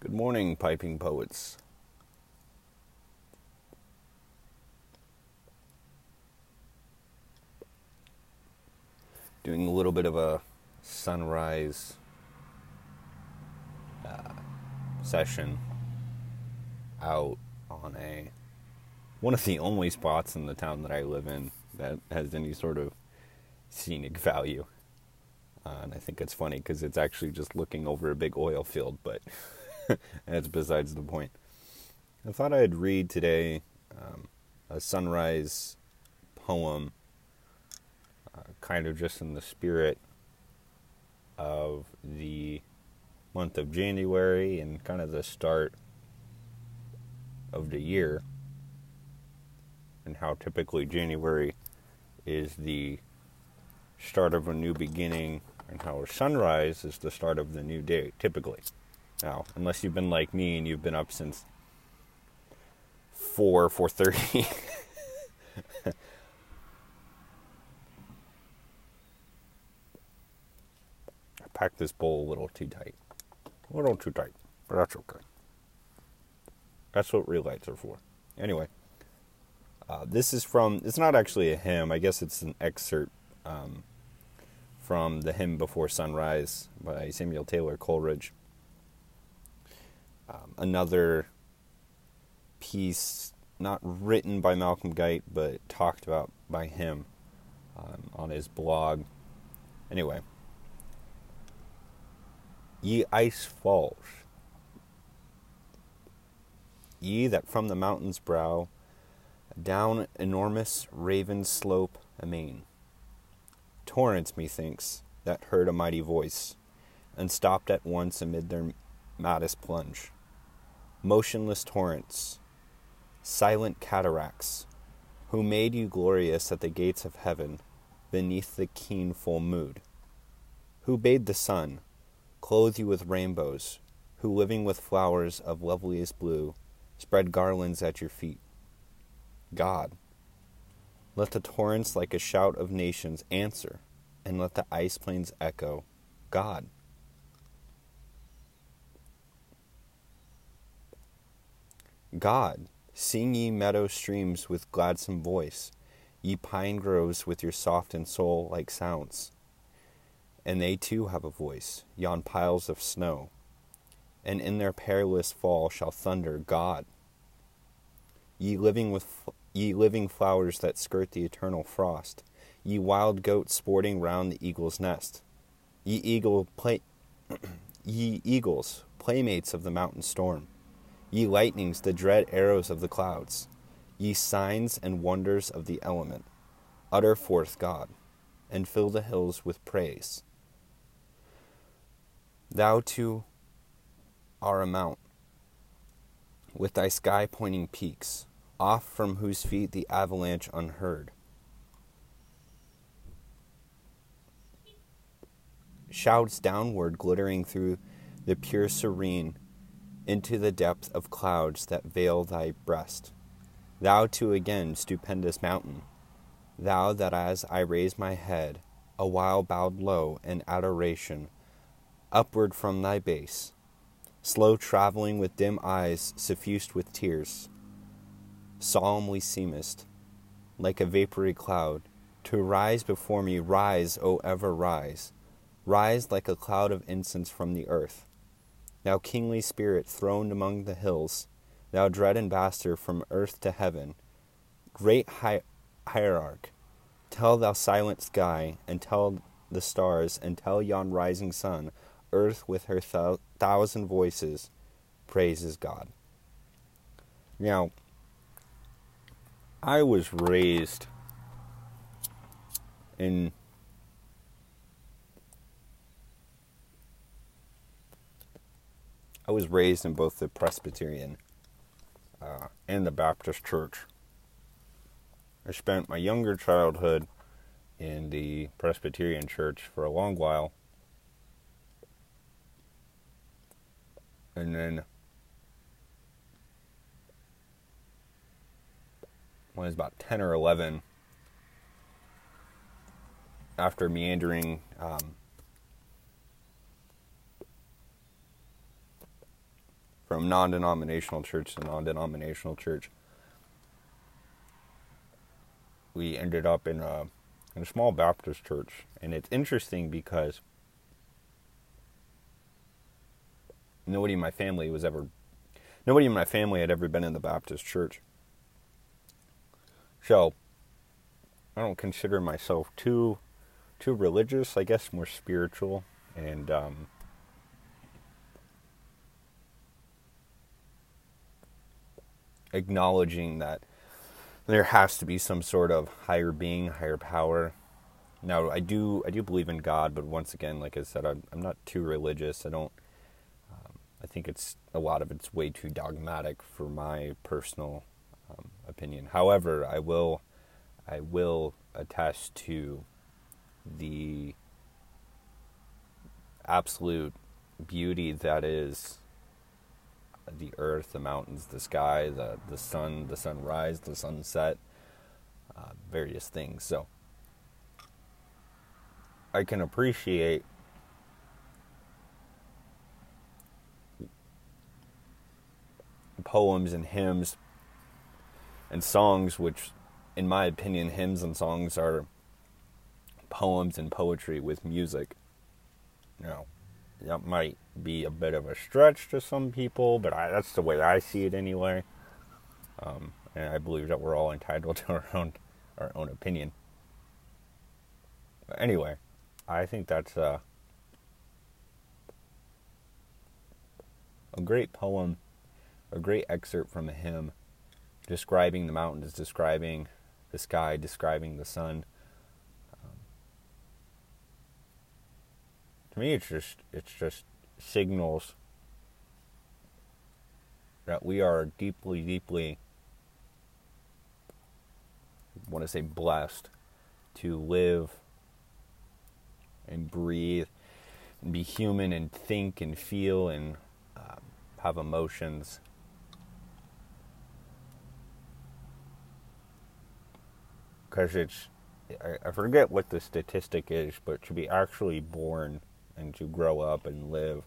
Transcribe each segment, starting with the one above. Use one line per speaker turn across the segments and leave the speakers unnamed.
Good morning, piping poets. Doing a little bit of a sunrise uh, session out on a one of the only spots in the town that I live in that has any sort of scenic value. Uh, and I think it's funny because it's actually just looking over a big oil field, but that's besides the point. I thought I'd read today um, a sunrise poem, uh, kind of just in the spirit of the month of January and kind of the start of the year, and how typically January is the start of a new beginning and how a sunrise is the start of the new day, typically. Now, unless you've been like me and you've been up since four, four thirty. I packed this bowl a little too tight. A little too tight, but that's okay. That's what real lights are for. Anyway, uh, this is from, it's not actually a hymn. I guess it's an excerpt um, from the hymn Before Sunrise by Samuel Taylor Coleridge. Um, another piece not written by Malcolm Guite, but talked about by him um, on his blog. Anyway, ye ice falls, ye that from the mountain's brow down enormous raven slope amain torrents, methinks, that heard a mighty voice, and stopped at once amid their maddest plunge. Motionless torrents, silent cataracts, who made you glorious at the gates of heaven, beneath the keen full mood? Who bade the sun clothe you with rainbows, who living with flowers of loveliest blue, spread garlands at your feet? God let the torrents, like a shout of nations, answer, and let the ice plains echo, God. God, sing ye meadow streams with gladsome voice, ye pine groves with your soft and soul like sounds. And they too have a voice, yon piles of snow, and in their perilous fall shall thunder God. Ye living with ye living flowers that skirt the eternal frost, ye wild goats sporting round the eagle's nest, ye eagle play, ye eagles, playmates of the mountain storm, ye lightnings, the dread arrows of the clouds, ye signs and wonders of the element, utter forth God, and fill the hills with praise. Thou too art a mount, with thy sky pointing peaks, off from whose feet the avalanche unheard. Shouts downward, glittering through the pure serene, into the depth of clouds that veil thy breast. Thou too again, stupendous mountain, thou that as I raise my head, a while bowed low in adoration, upward from thy base, slow traveling with dim eyes suffused with tears solemnly seemest, like a vapory cloud, to rise before me, rise, O ever rise, rise like a cloud of incense from the earth. Thou kingly spirit throned among the hills, thou dread ambassador from earth to heaven, great hi- hierarch, tell thou silent sky, and tell the stars, and tell yon rising sun, earth with her thou- thousand voices praises God. Now, I was raised in I was raised in both the Presbyterian uh, and the Baptist church. I spent my younger childhood in the Presbyterian church for a long while. And then when I was about 10 or 11, after meandering um, from non denominational church to non denominational church. We ended up in a, in a small Baptist church. And it's interesting because nobody in my family was ever, nobody in my family had ever been in the Baptist church. So, I don't consider myself too, too religious. I guess more spiritual and um, acknowledging that there has to be some sort of higher being, higher power. Now, I do I do believe in God, but once again, like I said, I'm, I'm not too religious. I don't. Um, I think it's a lot of it's way too dogmatic for my personal um, opinion. However, I will I will attest to the absolute beauty that is the earth, the mountains, the sky, the, the sun, the sunrise, the sunset, uh, various things. So I can appreciate poems and hymns and songs, which, in my opinion, hymns and songs are poems and poetry with music. You know, that might be a bit of a stretch to some people, but I, that's the way I see it anyway. Um, and I believe that we're all entitled to our own our own opinion. But anyway, I think that's a, a great poem, a great excerpt from a hymn, describing the mountains, describing the sky, describing the sun. Me it's just it's just signals that we are deeply deeply I want to say blessed to live and breathe and be human and think and feel and uh, have emotions. Because it's I forget what the statistic is but to be actually born and to grow up and live.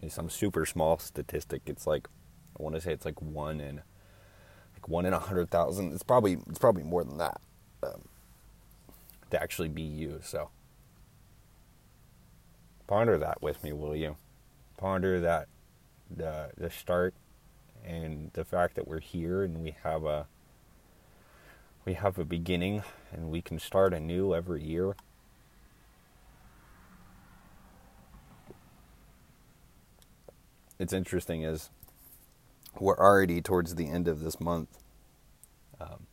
It's some super small statistic. It's like I want to say it's like one in like one in a hundred thousand. It's probably it's probably more than that um, to actually be you. So ponder that with me, will you? Ponder that the the start and the fact that we're here and we have a we have a beginning and we can start anew every year. It's interesting is we're already towards the end of this month. Um,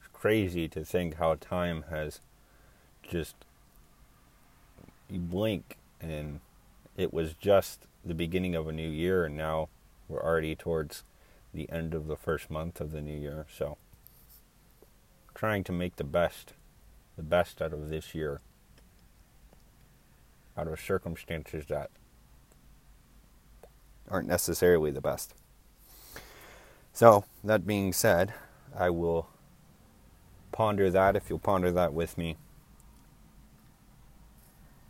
it's crazy to think how time has just you blink and it was just the beginning of a new year and now we're already towards the end of the first month of the new year so trying to make the best the best out of this year out of circumstances that aren't necessarily the best. So, that being said, I will ponder that if you'll ponder that with me.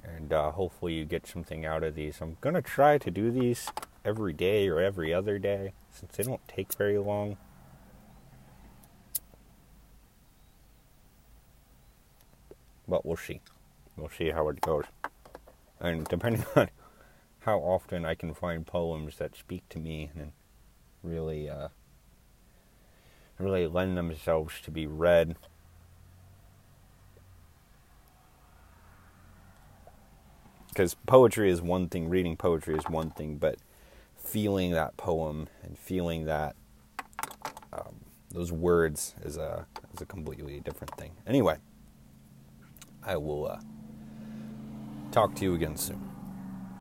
And uh, hopefully, you get something out of these. I'm going to try to do these every day or every other day since they don't take very long. But we'll see. We'll see how it goes. And depending on how often I can find poems that speak to me and really uh, really lend themselves to be read. Because poetry is one thing, reading poetry is one thing, but feeling that poem and feeling that um, those words is a is a completely different thing. Anyway, I will uh, talk to you again soon.